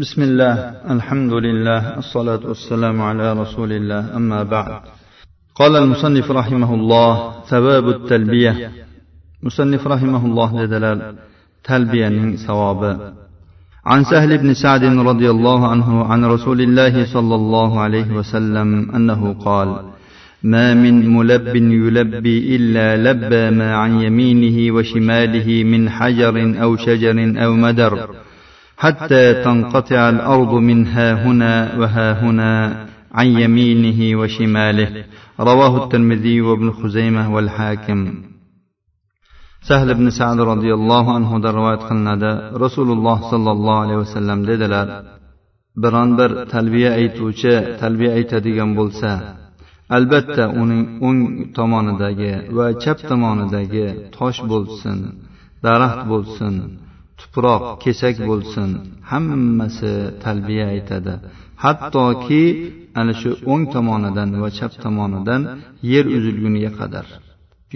بسم الله الحمد لله الصلاة والسلام على رسول الله أما بعد قال المصنف رحمه الله ثواب التلبية مصنف رحمه الله دلال تلبية ثواب عن سهل بن سعد رضي الله عنه عن رسول الله صلى الله عليه وسلم أنه قال ما من ملب يلبي إلا لبى ما عن يمينه وشماله من حجر أو شجر أو مدر حتى تنقطع الأرض من ها هنا وها هنا عن يمينه وشماله. رواه الترمذي وابن خزيمة والحاكم. سهل بن سعد رضي الله عنه دروات قلنا دا رسول الله صلى الله عليه وسلم ددلر biron bir talbiya aytuvchi talbiya aytadigan bo'lsa albatta uning o'ng tomonidagi va chap tomonidagi tosh bo'lsin daraxt bo'lsin tuproq kesak bo'lsin hammasi talbiya aytadi hattoki ana shu o'ng tomonidan va chap tomonidan yer uzilguniga qadar.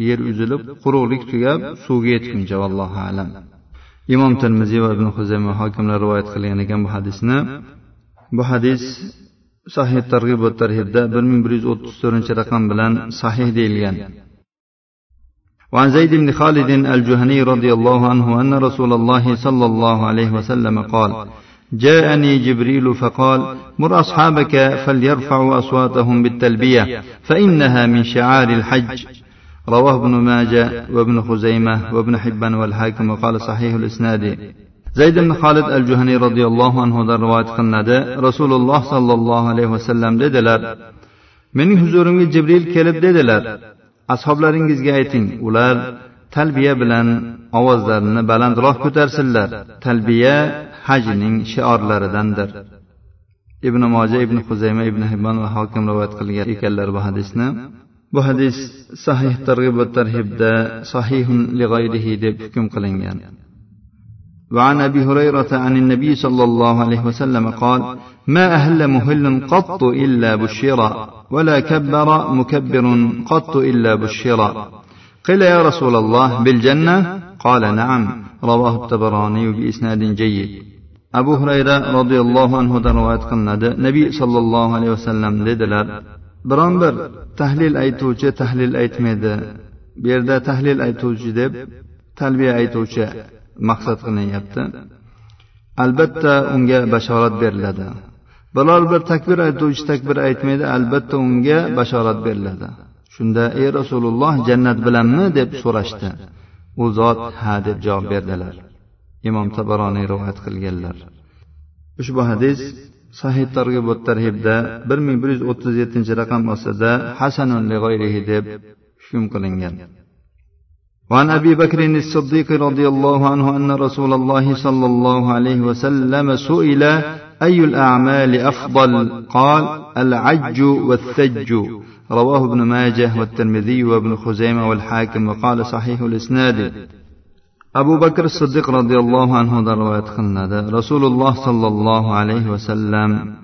Yer uzilib quruqlik tugab suvga yetguncha vallohu alam. Imom termiziy va ibn huzayma hokimlar rivoyat qilgan ekan bu hadisni. Bu hadis sahih targ'ib va tarhibda bir ming bir yuz o'ttiz to'rtinchi raqam bilan sahih deyilgan. وعن زيد بن خالد الجهني رضي الله عنه أن رسول الله صلى الله عليه وسلم قال جاءني جبريل فقال مر أصحابك فليرفعوا أصواتهم بالتلبية فإنها من شعار الحج. رواه ابن ماجه وابن خزيمة وابن حبان والحاكم وقال صحيح الإسناد. zayd ibn xolid al juhaniy roziyallohu anhudan rivoyat qilinadi rasululloh sollallohu alayhi vasallam dedilar mening huzurimga jibril kelib dedilar ashoblaringizga ayting ular talbiya bilan ovozlarini balandroq ko'tarsinlar talbiya hajning shiorlaridandir ibn moja ibn huzayma ibn hibbon va hokim rivoyat qilgan ekanlar bu hadisni bu hadis sahih targ'ib va tarhibda sahihun li deb hukm qilingan وعن ابي هريره عن النبي صلى الله عليه وسلم قال ما اهل مهل قط الا بشرا ولا كبر مكبر قط الا بشرا قيل يا رسول الله بالجنه قال نعم رواه الطبراني باسناد جيد abu hurayra roziyallohu anhudan rivoyat qilinadi nabiy sollallohu alayhi vasallam dedilar biron bir tahlil aytuvchi tahlil aytmaydi bu yerda tahlil aytuvchi deb talbiya aytuvchi maqsad qilinyapti albatta unga bashorat beriladi biror bir takbir aytuvchi takbir aytmaydi albatta unga bashorat beriladi shunda ey rasululloh jannat bilanmi deb so'rashdi u zot ha deb javob berdilar imom tabaroniy rivoyat qilganlar ushbu hadis sahih targ'ib tarhibda bir ming bir yuz o'ttiz yettinchi raqam ostida hasanun deb hukm qilingan وعن ابي بكر الصديق رضي الله عنه ان رسول الله صلى الله عليه وسلم سئل أي الأعمال أفضل؟ قال: العج والثج. رواه ابن ماجه والترمذي وابن خزيمة والحاكم وقال صحيح الإسناد. أبو بكر الصديق رضي الله عنه دروات خندا رسول الله صلى الله عليه وسلم.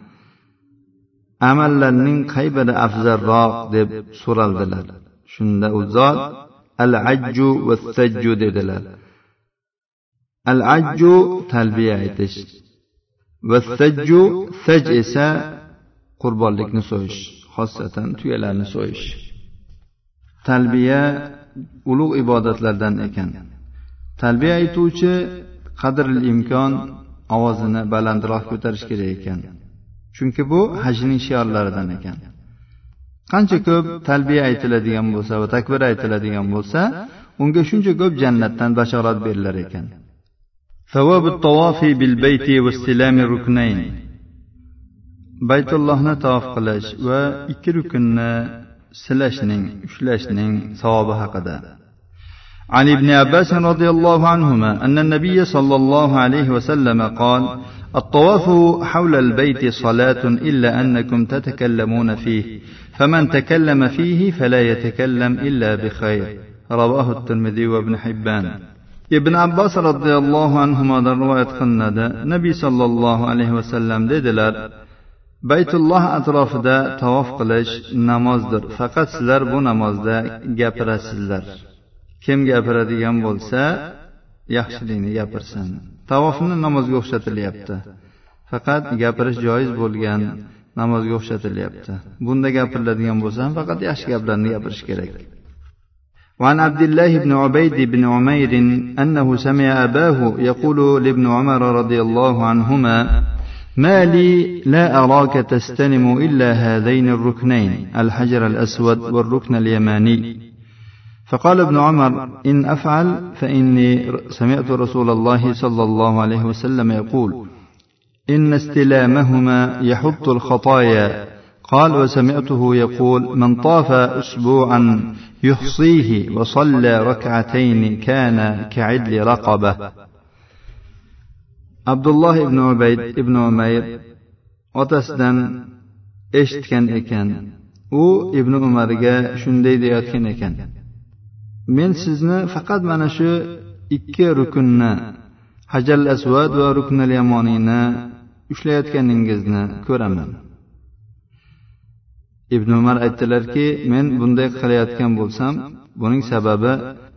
أمل لنن خيبة أفزر راق دب سورة الدلال شند أزاد العج والثج دلال. العج تلبية va sajju saj esa qurbonlikni so'yish xosatan tuyalarni so'yish. Talbiya ulug' ibodatlardan ekan. Talbiya aytuvchi qadril imkon ovozini balandroq ko'tarish kerak ekan. Chunki bu hajning shiorlaridan ekan. Qancha ko'p talbiya aytiladigan bo'lsa va takbir aytiladigan bo'lsa unga shuncha ko'p jannatdan bashorat berilar ekan. Baytullohni tavof qilish va ikki rukunni silashning haqida عن ابن عباس رضي الله عنهما أن النبي صلى الله عليه وسلم قال الطواف حول البيت صلاة إلا أنكم تتكلمون فيه فمن تكلم فيه فلا يتكلم إلا بخير. رواه الترمذي وابن حبان. Ibn abbos roziyallohu anhudan rivoyat qilinadi nabiy sollallohu alayhi vasallam dedilar baytulloh atrofida tavof qilish namozdir faqat sizlar bu namozda gapirasizlar kim gapiradigan bo'lsa yaxshilikni gapirsin. Tavofni namozga o'xshatilyapti. Faqat gapirish joiz bo'lgan namozga o'xshatilyapti. Bunda gapiriladigan bo'lsa ham faqat yaxshi gaplarni gapirish kerak. وعن عبد الله بن عبيد بن عمير أنه سمع أباه يقول لابن عمر رضي الله عنهما ما لي لا أراك تستلم إلا هذين الركنين الحجر الأسود والركن اليماني. فقال ابن عمر إن أفعل فإني سمعت رسول الله صلى الله عليه وسلم يقول إن استلامهما يحط الخطايا قال وسمعته يقول من طاف أسبوعا يحصيه وصلى ركعتين كان كعدل رقبة عبد الله بن عبيد بن عمير otasidan eshitgan ekan u ibn umarga shunday deyayotgan ekan men sizni faqat mana shu ikki rukunni hajal asvad va ruknal yamoniyni ushlayotganingizni ko'raman Ibn umar aytdilarki men bunday qilayotgan bo'lsam buning sababi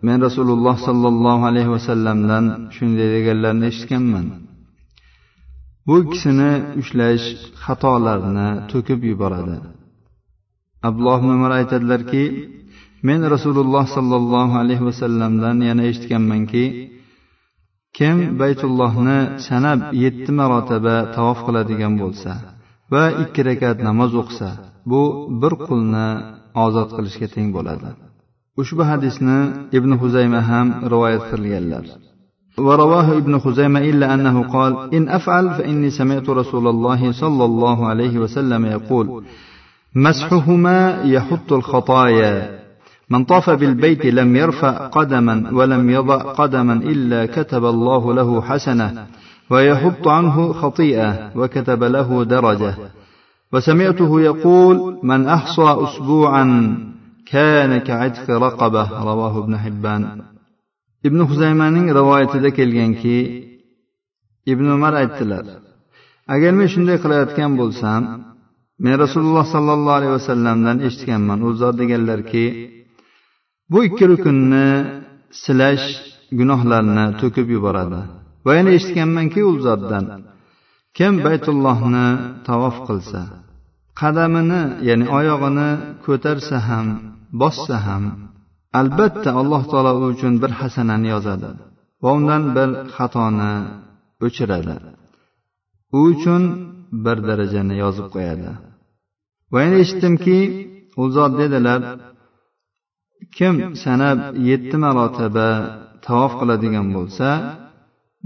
men rasululloh sollallohu alayhi vasallamdan shunday deganlarini eshitganman. Bu ikkisini ushlash xatolarni to'kib yuboradi. Abdulloh ibn umar aytadilarki men rasululloh sollallohu alayhi vasallamdan yana eshitganmanki kim baytullohni sanab yetti marotaba tavof qiladigan bo'lsa va ikki rakat namoz o'qisa bu bir qulni ozod qilishga teng bo'ladi ushbu hadisni ibn huzayma ham rivoyat qilganlar ورواه ابن خزيمة إلا أنه قال إن أفعل فإني سمعت رسول الله صلى الله عليه وسلم يقول مسحهما يحط الخطايا من طاف بالبيت لم يرفع قدما ولم يضع قدما إلا كتب الله له حسنة ويحط عنه خطيئة وكتب له درجة وسمعته يقول من أحصى أسبوعا كان كعتق رقبة رواه ابن حبان ابن خزيمان رواية kelganki ibn umar aytdilar agar men shunday qilayotgan bo'lsam men rasululloh sollallohu alayhi vasallamdan eshitganman u zot deganlarki bu ikki rukunni silash gunohlarni to'kib yuboradi va yana eshitganmanki u zotdan Kim baytullohni tavof qilsa qadamini ya'ni oyog'ini ko'tarsa ham bossa ham albatta alloh taolo u uchun bir hasanani yozadi va undan bir xatoni o'chiradi. U uchun bir darajani yozib qo'yadi. Va yana eshitdimki u zot dedilar kim sanab yetti marotaba tavof qiladigan bo'lsa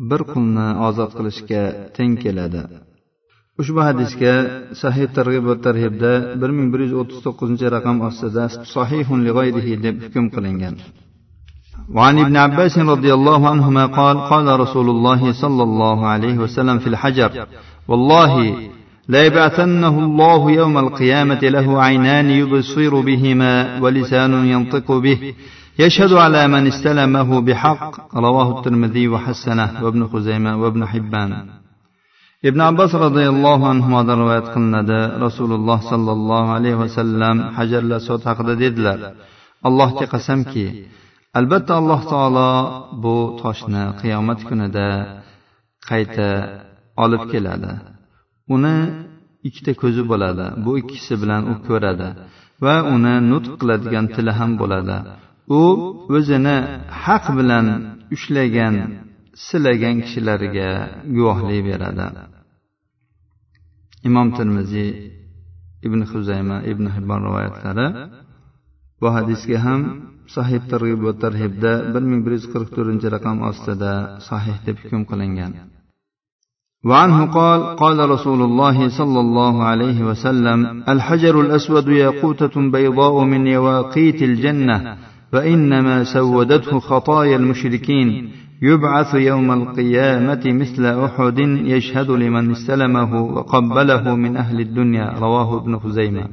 bir qulni ozod qilishga teng keladi ushbu hadisga sahih targ'ib va tarhibda bir ming bir yuz o'ttiz to'qqizinchi raqam ostida sahihun deb hukm qilingan وعن ابن عباس رضي الله عنهما قال قال رسول الله صلى الله عليه وسلم في الحجر والله ليبعثنه الله يوم القيامة له عينان يبصر بهما ولسان ينطق به يشهد على من استلمه بحق رواه الترمذي وحسنه وابن خزيمة وابن حبان ibn abbos roziyallohu anhudan rivoyat qilinadi rasululloh sollallohu alayhi vasallam hajarul asvad haqida dedilar allohga qasamki albatta alloh taolo bu toshni qiyomat kunida qayta olib keladi uni ikkita ko'zi bo'ladi bu ikkisi bilan u ko'radi va uni nutq qiladigan tili ham bo'ladi u o'zini haq bilan ushlagan silagan kishilarga guvohlik beradi imom termiziy ibn huzayma ibn hibbon rivoyatlari bu hadisga ham sahih targ'ib va tarhibda bir ming bir yuz qirq to'rtinchi raqam ostida sahih deb hukm qilingan وعنه قال قال رسول الله صلى الله عليه وسلم الحجر الأسود ياقوتة بيضاء من يواقيت الجنة فإنما سودته خطايا المشركين. يبعث يوم القيامة مثل أحد يشهد لمن استلمه وقبله من أهل الدنيا. رواه ابن خزيمة.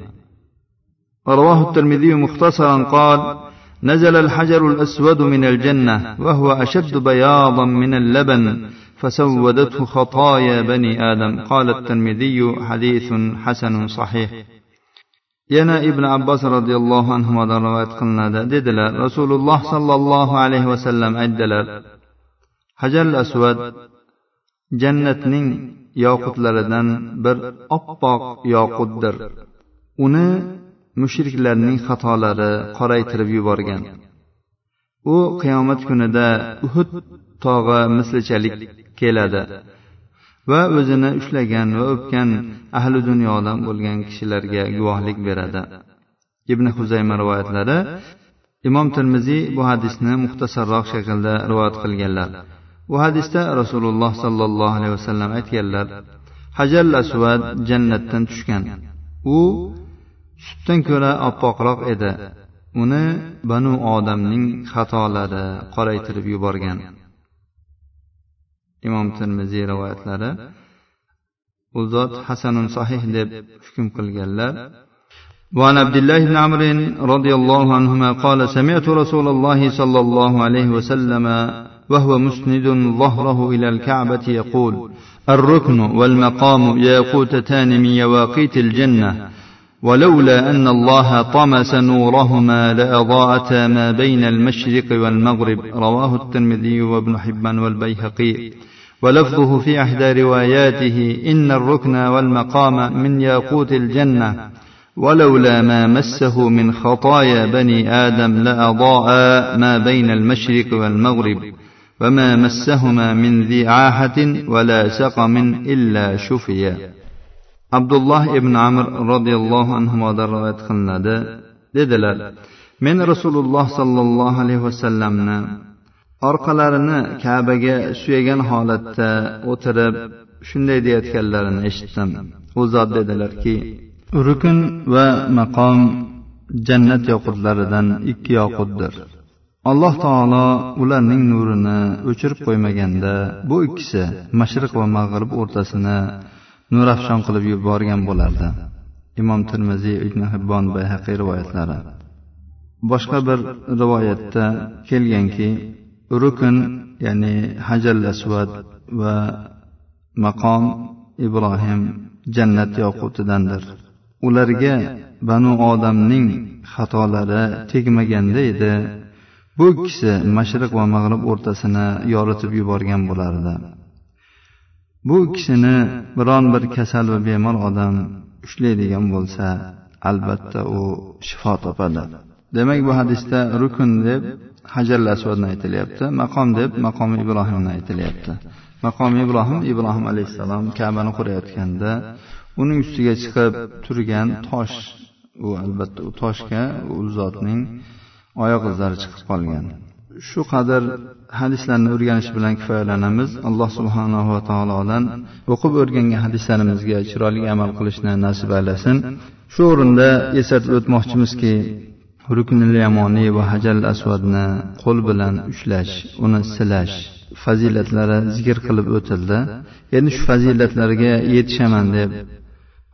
ورواه الترمذي مختصرا قال نزل الحجر الأسود من الجنة وهو أشد بياضا من اللبن فسودته خطايا بني آدم. قال الترمذي حديث حسن صحيح. Yana ibn abbos roziyallohu anhudan rivoyat qilinadi. Dedilar rasululloh sollallohu alayhi vasallam aytdilar hajar asvad jannatning yoqutlaridan bir oppoq yoqutdir. Uni mushriklarning xatolari qoraytirib yuborgan. U qiyomat kunida uhud tog'i mislichalik keladi. Va o'zini ushlagan va o'pgan ahli dunyodan bo'lgan kishilarga guvohlik beradi. Ibn huzayma rivoyatlari imom termiziy bu hadisni muxtasarroq shaklda rivoyat qilganlar. Bu hadisda rasululloh sollallohu alayhi vasallam aytganlar hajal asvad jannatdan tushgan. U sutdan ko'ra oppoqroq edi. Uni banu odamning xatolari qoraytirib yuborgan. Imom termiziy rivoyatlari. U zot hasanun sahih deb hukm qilganlar. وعن عبد الله بن عمرو رضي الله عنهما قال سمعت رسول الله صلى الله عليه وسلم وهو مسند ظهره إلى الكعبة يقول الركن والمقام ياقوتتان من يواقيت الجنة ولولا أن الله طمس نورهما لأضاءتا ما بين المشرق والمغرب رواه الترمذي وابن حبان والبيهقي ولفظه في إحدى رواياته إن الركن والمقام من ياقوت الجنة ولولا ما مسه من خطايا بني آدم لأضاء ما بين المشرق والمغرب وما مسهما من ذي عاهة ولا سقم إلا شفيا abdulloh ibn amr roziyallohu anhudan rivoyat qilinadi dedilar men rasululloh sollallohu alayhi vasallamni orqalarini kabaga suyagan holatda o'tirib shunday deyayotganlarini eshitdim. U zot dedilarki rukn va maqom jannat yoqutlaridan ikki yoqutdir. Alloh taolo ularning nurini o'chirib qo'ymaganda bu ikkisi mashriq va mag'rib o'rtasini nurafshon qilib yuborgan bo'lardi. Imom termiziy ibn hibbon bayhaqiy rivoyatlari. Boshqa bir rivoyatda kelganki rukn ya'ni hajal asvad va maqom ibrohim jannat yoqutidandir ularga banu odamning xatolari tegmaganda edi. Bu ikkisi mashriq va mag'rib o'rtasini yoritib yuborgan bo'lardi. Bu kishini biron bir kasal va bemor odam ushlaydigan bo'lsa albatta u shifo topadi. Demak bu hadisda rukun deb hajarl asvadni aytilyapti maqom deb maqomi ibrohimni aytilyapti. Maqomi ibrohim ibrohim alayhissalom kabani qurayotganda uning ustiga chiqib turgan tosh u albatta u toshga u zotning oyoq izlari chiqib qolgan. Shu qadar hadislarni o'rganish bilan kifoyalanamiz. Alloh subhanahu va taolodan o'qib o'rgangan hadislarimizga chiroyli amal qilishni nasib aylasin. Shu o'rinda eslatib o'tmoqchimizki ruknil yamoniy va hajal asvadni qo'l bilan ushlash uni silash fazilatlari zikr qilib o'tildi. Endi shu fazilatlarga yetishaman deb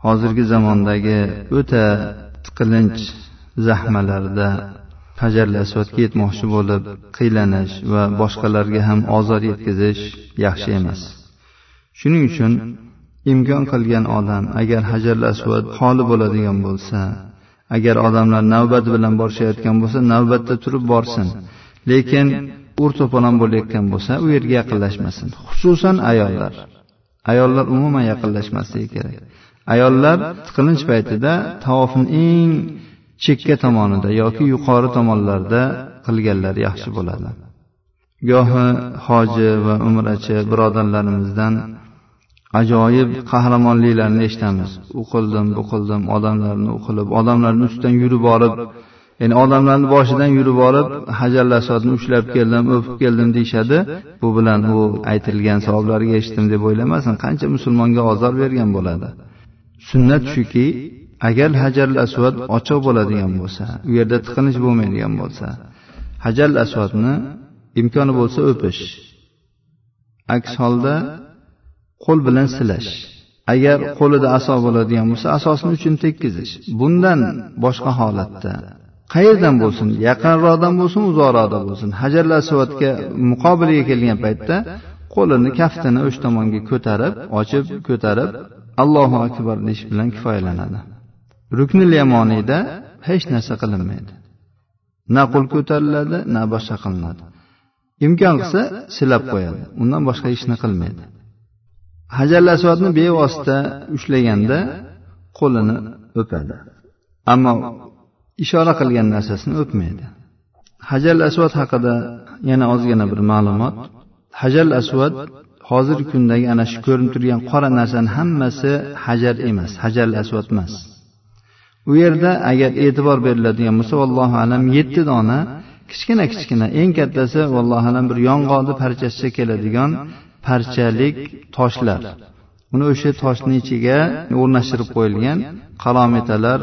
hozirgi zamondagi o'ta tiqilinch zahmalarda hajarli asvatga yetmoqchi bo'lib qiylanish va boshqalarga ham ozor yetkazish yaxshi emas. Shuning uchun imkon qilgan odam agar hajarli asvad xoli bo'ladigan bo'lsa agar odamlar navbat bilan borishayotgan bo'lsa navbatda turib borsin. Lekin ur to'polon bo'layotgan bo'lsa u yerga yaqinlashmasin. Xususan ayollar. Ayollar umuman yaqinlashmasligi kerak. Ayollar tiqilinch paytida tavofni eng chekka tomonida yoki yuqori tomonlarda qilganlar yaxshi bo'ladi. Gohi hoji va umrachi birodarlarimizdan ajoyib qahramonliklarni eshitamiz. U qildim bu qildim odamlarni u qilib odamlarni ustidan yurib borib ya'ni odamlarni boshidan yurib borib hajar asodni ushlab keldim o'pib keldim deyishadi. Bu bilan u aytilgan savoblarga erishdim deb o'ylamasin. Qancha musulmonga ozor bergan bo'ladi. Sunnat shuki agar hajarl asvad ochiq bo'ladigan bo'lsa u yerda tiqinish bo'lmaydigan bo'lsa hajarl asvadni imkoni bo'lsa o'pish. Aks holda qo'l bilan silash. Agar qo'lida aso bo'ladigan bo'lsa asosini uchini tekkizish. Bundan boshqa holatda. Qayerdan bo'lsin? Yaqinroqdan bo'lsin uzoqroqda bo'lsin. Hajarl asvadga muqobiliga kelgan paytda qo'lini kaftini o'sha tomonga ko'tarib ochib ko'tarib allohu akbar deyish bilan kifoyalanadi. Ruknil yamoniyda hech narsa qilinmaydi. Na qo'l ko'tariladi na boshqa qilinadi. Imkon qilsa silab qo'yadi. Undan boshqa ishni qilmaydi. Hajar asvadni bevosita ushlaganda qo'lini o'padi. Ammo ishora qilgan narsasini o'pmaydi. Hajar asvad haqida yana ozgina bir ma'lumot. Hajar asvad hozirgi kundagi ana shu ko'rinib turgan qora narsani hammasi hajar emas hajar asvad emas. U yerda agar e'tibor beriladigan bo'lsa vallohu alam yetti dona kichkina kichkina eng kattasi vallohu alam bir yong'oqni parchasicha keladigan parchalik toshlar. Uni o'sha toshni ichiga o'rnashtirib qo'yilgan qalometalar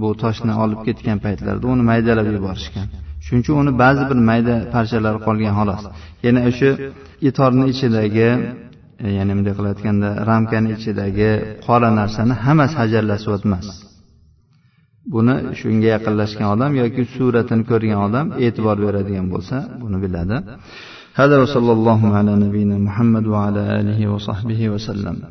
bu toshni olib ketgan paytlarida uni maydalab yuborishgan. Shuning uchun uni ba'zi bir mayda parchalari qolgan xolos. Yana o'sha itorni ichidagi e, ya'ni bunday qilayotganda ramkani ichidagi qora narsani hammasi hajarli o'tmas. Buni shunga yaqinlashgan odam yoki suratini ko'rgan odam e'tibor beradigan bo'lsa buni biladi. هذا وصلى الله على نبينا محمد وعلى آله وصحبه وسلم.